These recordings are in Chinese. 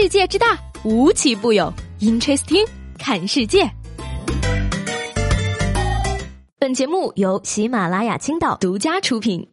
世界之大，无奇不有。Interesting，看世界。本节目由喜马拉雅青岛独家出品。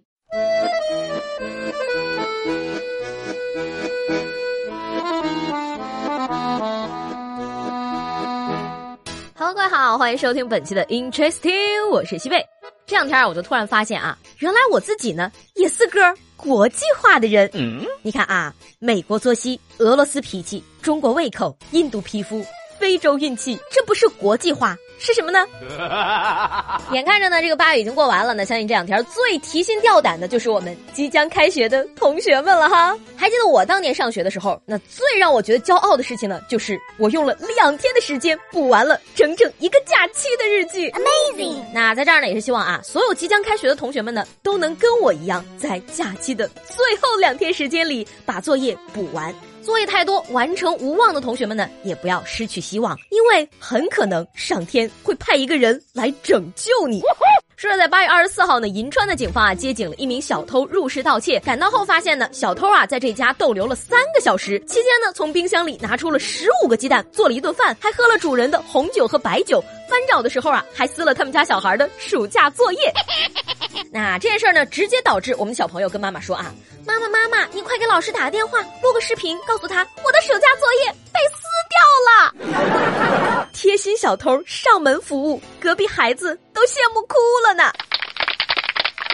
Hello，各位好，欢迎收听本期的 Interesting，我是西贝。这两天，我就突然发现啊，原来我自己呢也是个国际化的人。嗯，你看啊，美国作息，俄罗斯脾气，中国胃口，印度皮肤，非洲运气，这不是国际化？是什么呢？眼看着呢，这个八月已经过完了呢，相信这两天最提心吊胆的就是我们即将开学的同学们了哈。还记得我当年上学的时候，那最让我觉得骄傲的事情呢，就是我用了两天的时间补完了整整一个假期的日记，Amazing！那在这儿呢，也是希望啊，所有即将开学的同学们呢，都能跟我一样，在假期的最后两天时间里把作业补完。作业太多、完成无望的同学们呢，也不要失去希望，因为很可能上天会派一个人来拯救你。说是在八月二十四号呢，银川的警方啊接警了一名小偷入室盗窃，赶到后发现呢，小偷啊在这家逗留了三个小时，期间呢从冰箱里拿出了十五个鸡蛋，做了一顿饭，还喝了主人的红酒和白酒，翻找的时候啊还撕了他们家小孩的暑假作业。那这件事儿呢，直接导致我们小朋友跟妈妈说啊：“妈妈妈妈，你快给老师打个电话，录个视频，告诉他我的暑假作业被撕掉了。”贴心小偷上门服务，隔壁孩子都羡慕哭了呢。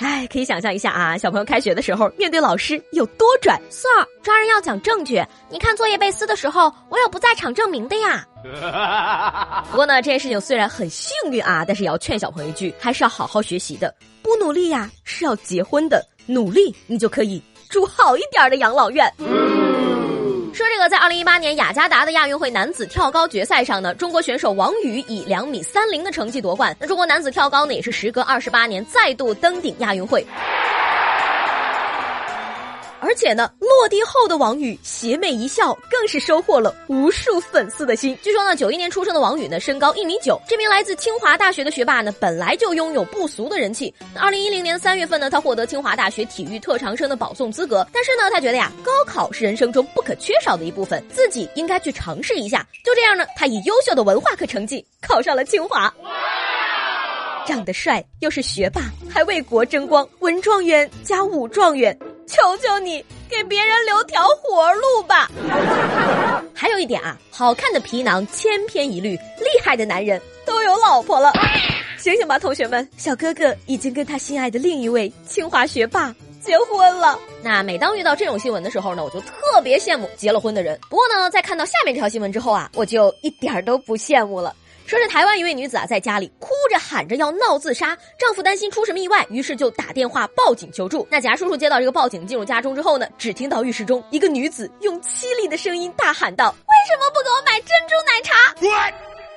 哎，可以想象一下啊，小朋友开学的时候面对老师有多拽。Sir，抓人要讲证据，你看作业被撕的时候，我有不在场证明的呀。不过呢，这件事情虽然很幸运啊，但是也要劝小朋友一句，还是要好好学习的。不努力呀，是要结婚的；努力，你就可以住好一点的养老院。说这个，在二零一八年雅加达的亚运会男子跳高决赛上呢，中国选手王宇以两米三零的成绩夺冠。那中国男子跳高呢，也是时隔二十八年再度登顶亚运会。而且呢，落地后的王宇邪魅一笑，更是收获了无数粉丝的心。据说呢，九一年出生的王宇呢，身高一米九。这名来自清华大学的学霸呢，本来就拥有不俗的人气。二零一零年三月份呢，他获得清华大学体育特长生的保送资格。但是呢，他觉得呀，高考是人生中不可缺少的一部分，自己应该去尝试一下。就这样呢，他以优秀的文化课成绩考上了清华。长得帅，又是学霸，还为国争光，文状元加武状元。求求你给别人留条活路吧！还有一点啊，好看的皮囊千篇一律，厉害的男人都有老婆了。醒醒吧，同学们！小哥哥已经跟他心爱的另一位清华学霸结婚了。那每当遇到这种新闻的时候呢，我就特别羡慕结了婚的人。不过呢，在看到下面这条新闻之后啊，我就一点都不羡慕了。说是台湾一位女子啊，在家里哭着喊着要闹自杀，丈夫担心出什么意外，于是就打电话报警求助。那贾叔叔接到这个报警，进入家中之后呢，只听到浴室中一个女子用凄厉的声音大喊道：“为什么不给我买珍珠奶茶？”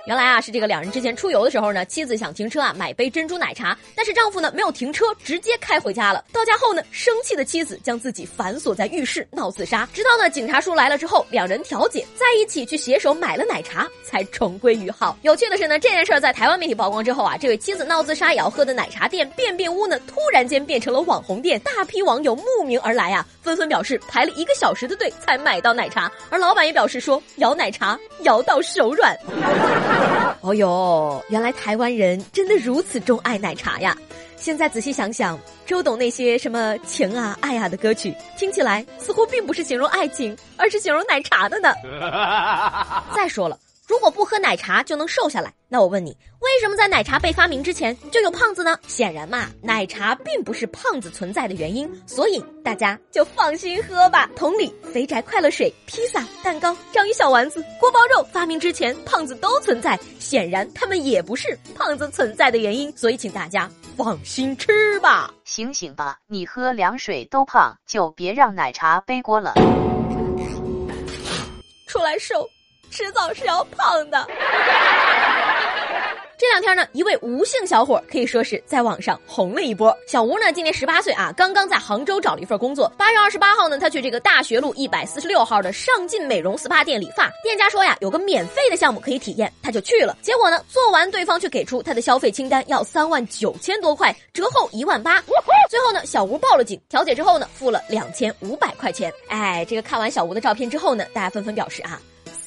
原来啊，是这个两人之前出游的时候呢，妻子想停车啊买杯珍珠奶茶，但是丈夫呢没有停车，直接开回家了。到家后呢，生气的妻子将自己反锁在浴室闹自杀，直到呢警察叔来了之后，两人调解在一起去携手买了奶茶，才重归于好。有趣的是呢，这件事儿在台湾媒体曝光之后啊，这位妻子闹自杀也要喝的奶茶店便便屋呢，突然间变成了网红店，大批网友慕名而来啊，纷纷表示排了一个小时的队才买到奶茶，而老板也表示说摇奶茶摇到手软。哦哟，原来台湾人真的如此钟爱奶茶呀！现在仔细想想，周董那些什么情啊、爱啊的歌曲，听起来似乎并不是形容爱情，而是形容奶茶的呢。再说了。如果不喝奶茶就能瘦下来，那我问你，为什么在奶茶被发明之前就有胖子呢？显然嘛，奶茶并不是胖子存在的原因，所以大家就放心喝吧。同理，肥宅快乐水、披萨、蛋糕、章鱼小丸子、锅包肉发明之前，胖子都存在，显然他们也不是胖子存在的原因，所以请大家放心吃吧。醒醒吧，你喝凉水都胖，就别让奶茶背锅了。出来瘦。迟早是要胖的。这两天呢，一位吴姓小伙可以说是在网上红了一波。小吴呢，今年十八岁啊，刚刚在杭州找了一份工作。八月二十八号呢，他去这个大学路一百四十六号的上进美容 SPA 店理发，店家说呀，有个免费的项目可以体验，他就去了。结果呢，做完对方却给出他的消费清单要三万九千多块，折后一万八。最后呢，小吴报了警，调解之后呢，付了两千五百块钱。哎，这个看完小吴的照片之后呢，大家纷纷表示啊，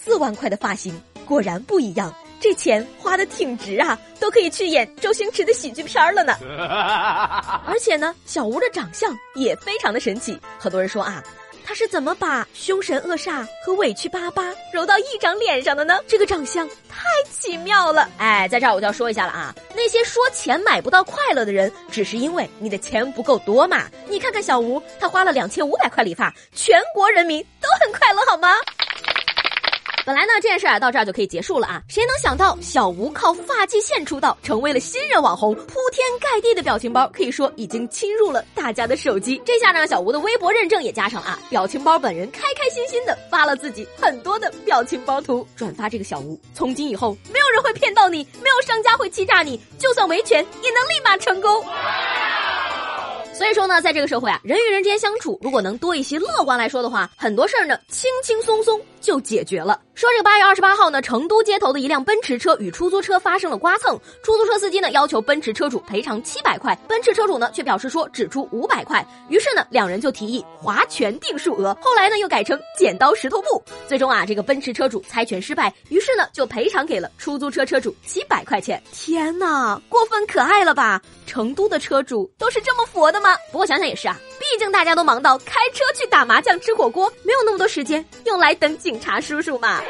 四万块的发型果然不一样。这钱花的挺值啊，都可以去演周星驰的喜剧片了呢。而且呢，小吴的长相也非常的神奇。很多人说啊，他是怎么把凶神恶煞和委屈巴巴揉到一张脸上的呢？这个长相太奇妙了。哎，在这儿我就要说一下了啊，那些说钱买不到快乐的人，只是因为你的钱不够多嘛。你看看小吴，他花了两千五百块理发，全国人民都很快乐，好吗？本来呢，这件事啊到这儿就可以结束了啊！谁能想到小吴靠发际线出道，成为了新人网红，铺天盖地的表情包可以说已经侵入了大家的手机。这下呢，小吴的微博认证也加上了啊，表情包本人开开心心的发了自己很多的表情包图，转发这个小吴。从今以后，没有人会骗到你，没有商家会欺诈你，就算维权也能立马成功。所以说呢，在这个社会啊，人与人之间相处，如果能多一些乐观来说的话，很多事儿呢，轻轻松松就解决了。说这个八月二十八号呢，成都街头的一辆奔驰车与出租车发生了刮蹭，出租车司机呢要求奔驰车主赔偿七百块，奔驰车主呢却表示说只出五百块，于是呢两人就提议划拳定数额，后来呢又改成剪刀石头布，最终啊这个奔驰车主猜拳失败，于是呢就赔偿给了出租车车主七百块钱。天哪，过分可爱了吧？成都的车主都是这么佛的吗？不过想想也是啊，毕竟大家都忙到开车去打麻将、吃火锅，没有那么多时间用来等警察叔叔嘛。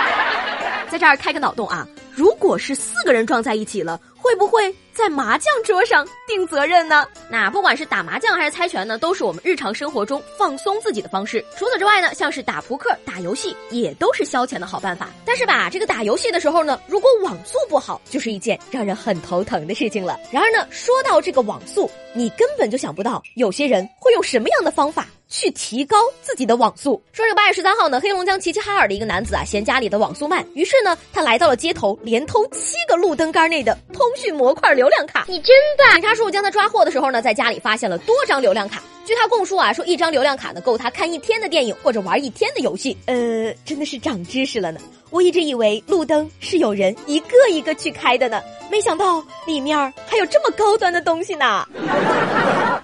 在这儿开个脑洞啊，如果是四个人撞在一起了。会不会在麻将桌上定责任呢？那不管是打麻将还是猜拳呢，都是我们日常生活中放松自己的方式。除此之外呢，像是打扑克、打游戏，也都是消遣的好办法。但是吧，这个打游戏的时候呢，如果网速不好，就是一件让人很头疼的事情了。然而呢，说到这个网速，你根本就想不到有些人会用什么样的方法。去提高自己的网速。说这个八月十三号呢，黑龙江齐齐哈尔的一个男子啊，嫌家里的网速慢，于是呢，他来到了街头，连偷七个路灯杆内的通讯模块流量卡。你真棒！警察叔叔将他抓获的时候呢，在家里发现了多张流量卡。据他供述啊，说一张流量卡呢，够他看一天的电影或者玩一天的游戏。呃，真的是长知识了呢。我一直以为路灯是有人一个一个去开的呢，没想到里面还有这么高端的东西呢。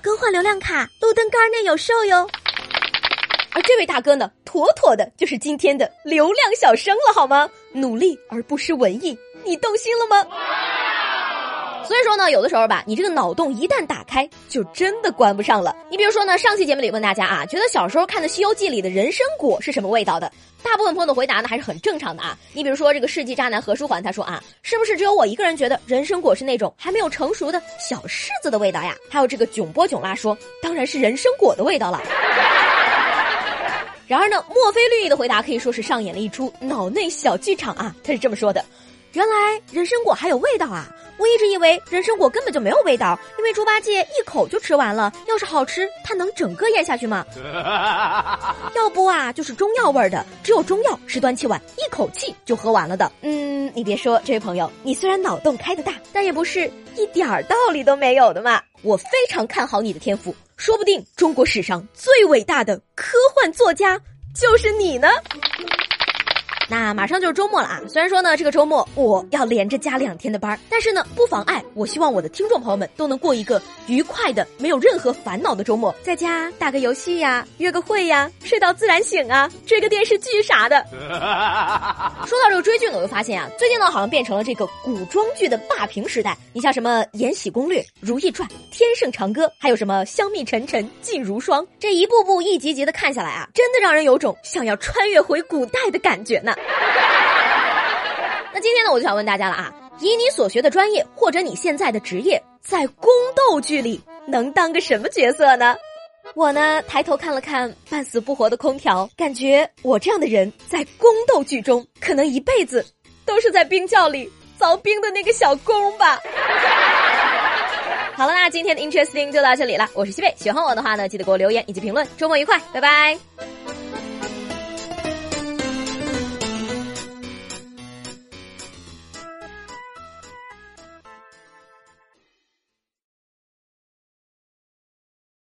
更换流量卡，路灯杆内有售哟。而这位大哥呢，妥妥的就是今天的流量小生了，好吗？努力而不失文艺，你动心了吗？所以说呢，有的时候吧，你这个脑洞一旦打开，就真的关不上了。你比如说呢，上期节目里问大家啊，觉得小时候看的《西游记》里的人参果是什么味道的？大部分朋友的回答呢还是很正常的啊。你比如说这个世纪渣男何书桓，他说啊，是不是只有我一个人觉得人参果是那种还没有成熟的小柿子的味道呀？还有这个囧波囧拉说，当然是人参果的味道了。然而呢，墨菲绿意的回答可以说是上演了一出脑内小剧场啊。他是这么说的。原来人参果还有味道啊！我一直以为人参果根本就没有味道，因为猪八戒一口就吃完了。要是好吃，他能整个咽下去吗？要不啊，就是中药味儿的，只有中药是端起碗一口气就喝完了的。嗯，你别说，这位朋友，你虽然脑洞开得大，但也不是一点儿道理都没有的嘛。我非常看好你的天赋，说不定中国史上最伟大的科幻作家就是你呢。那马上就是周末了啊！虽然说呢，这个周末我要连着加两天的班，但是呢，不妨碍我希望我的听众朋友们都能过一个愉快的、没有任何烦恼的周末，在家打个游戏呀，约个会呀，睡到自然醒啊，追个电视剧啥的。说到这个追剧呢，我就发现啊，最近呢好像变成了这个古装剧的霸屏时代。你像什么《延禧攻略》《如懿传》《天盛长歌》，还有什么《香蜜沉沉烬如霜》，这一步步一集集的看下来啊，真的让人有种想要穿越回古代的感觉呢 那今天呢，我就想问大家了啊，以你所学的专业或者你现在的职业，在宫斗剧里能当个什么角色呢？我呢，抬头看了看半死不活的空调，感觉我这样的人在宫斗剧中，可能一辈子都是在冰窖里凿冰的那个小工吧。好了，那今天的 Interesting 就到这里了，我是西贝，喜欢我的话呢，记得给我留言以及评论，周末愉快，拜拜。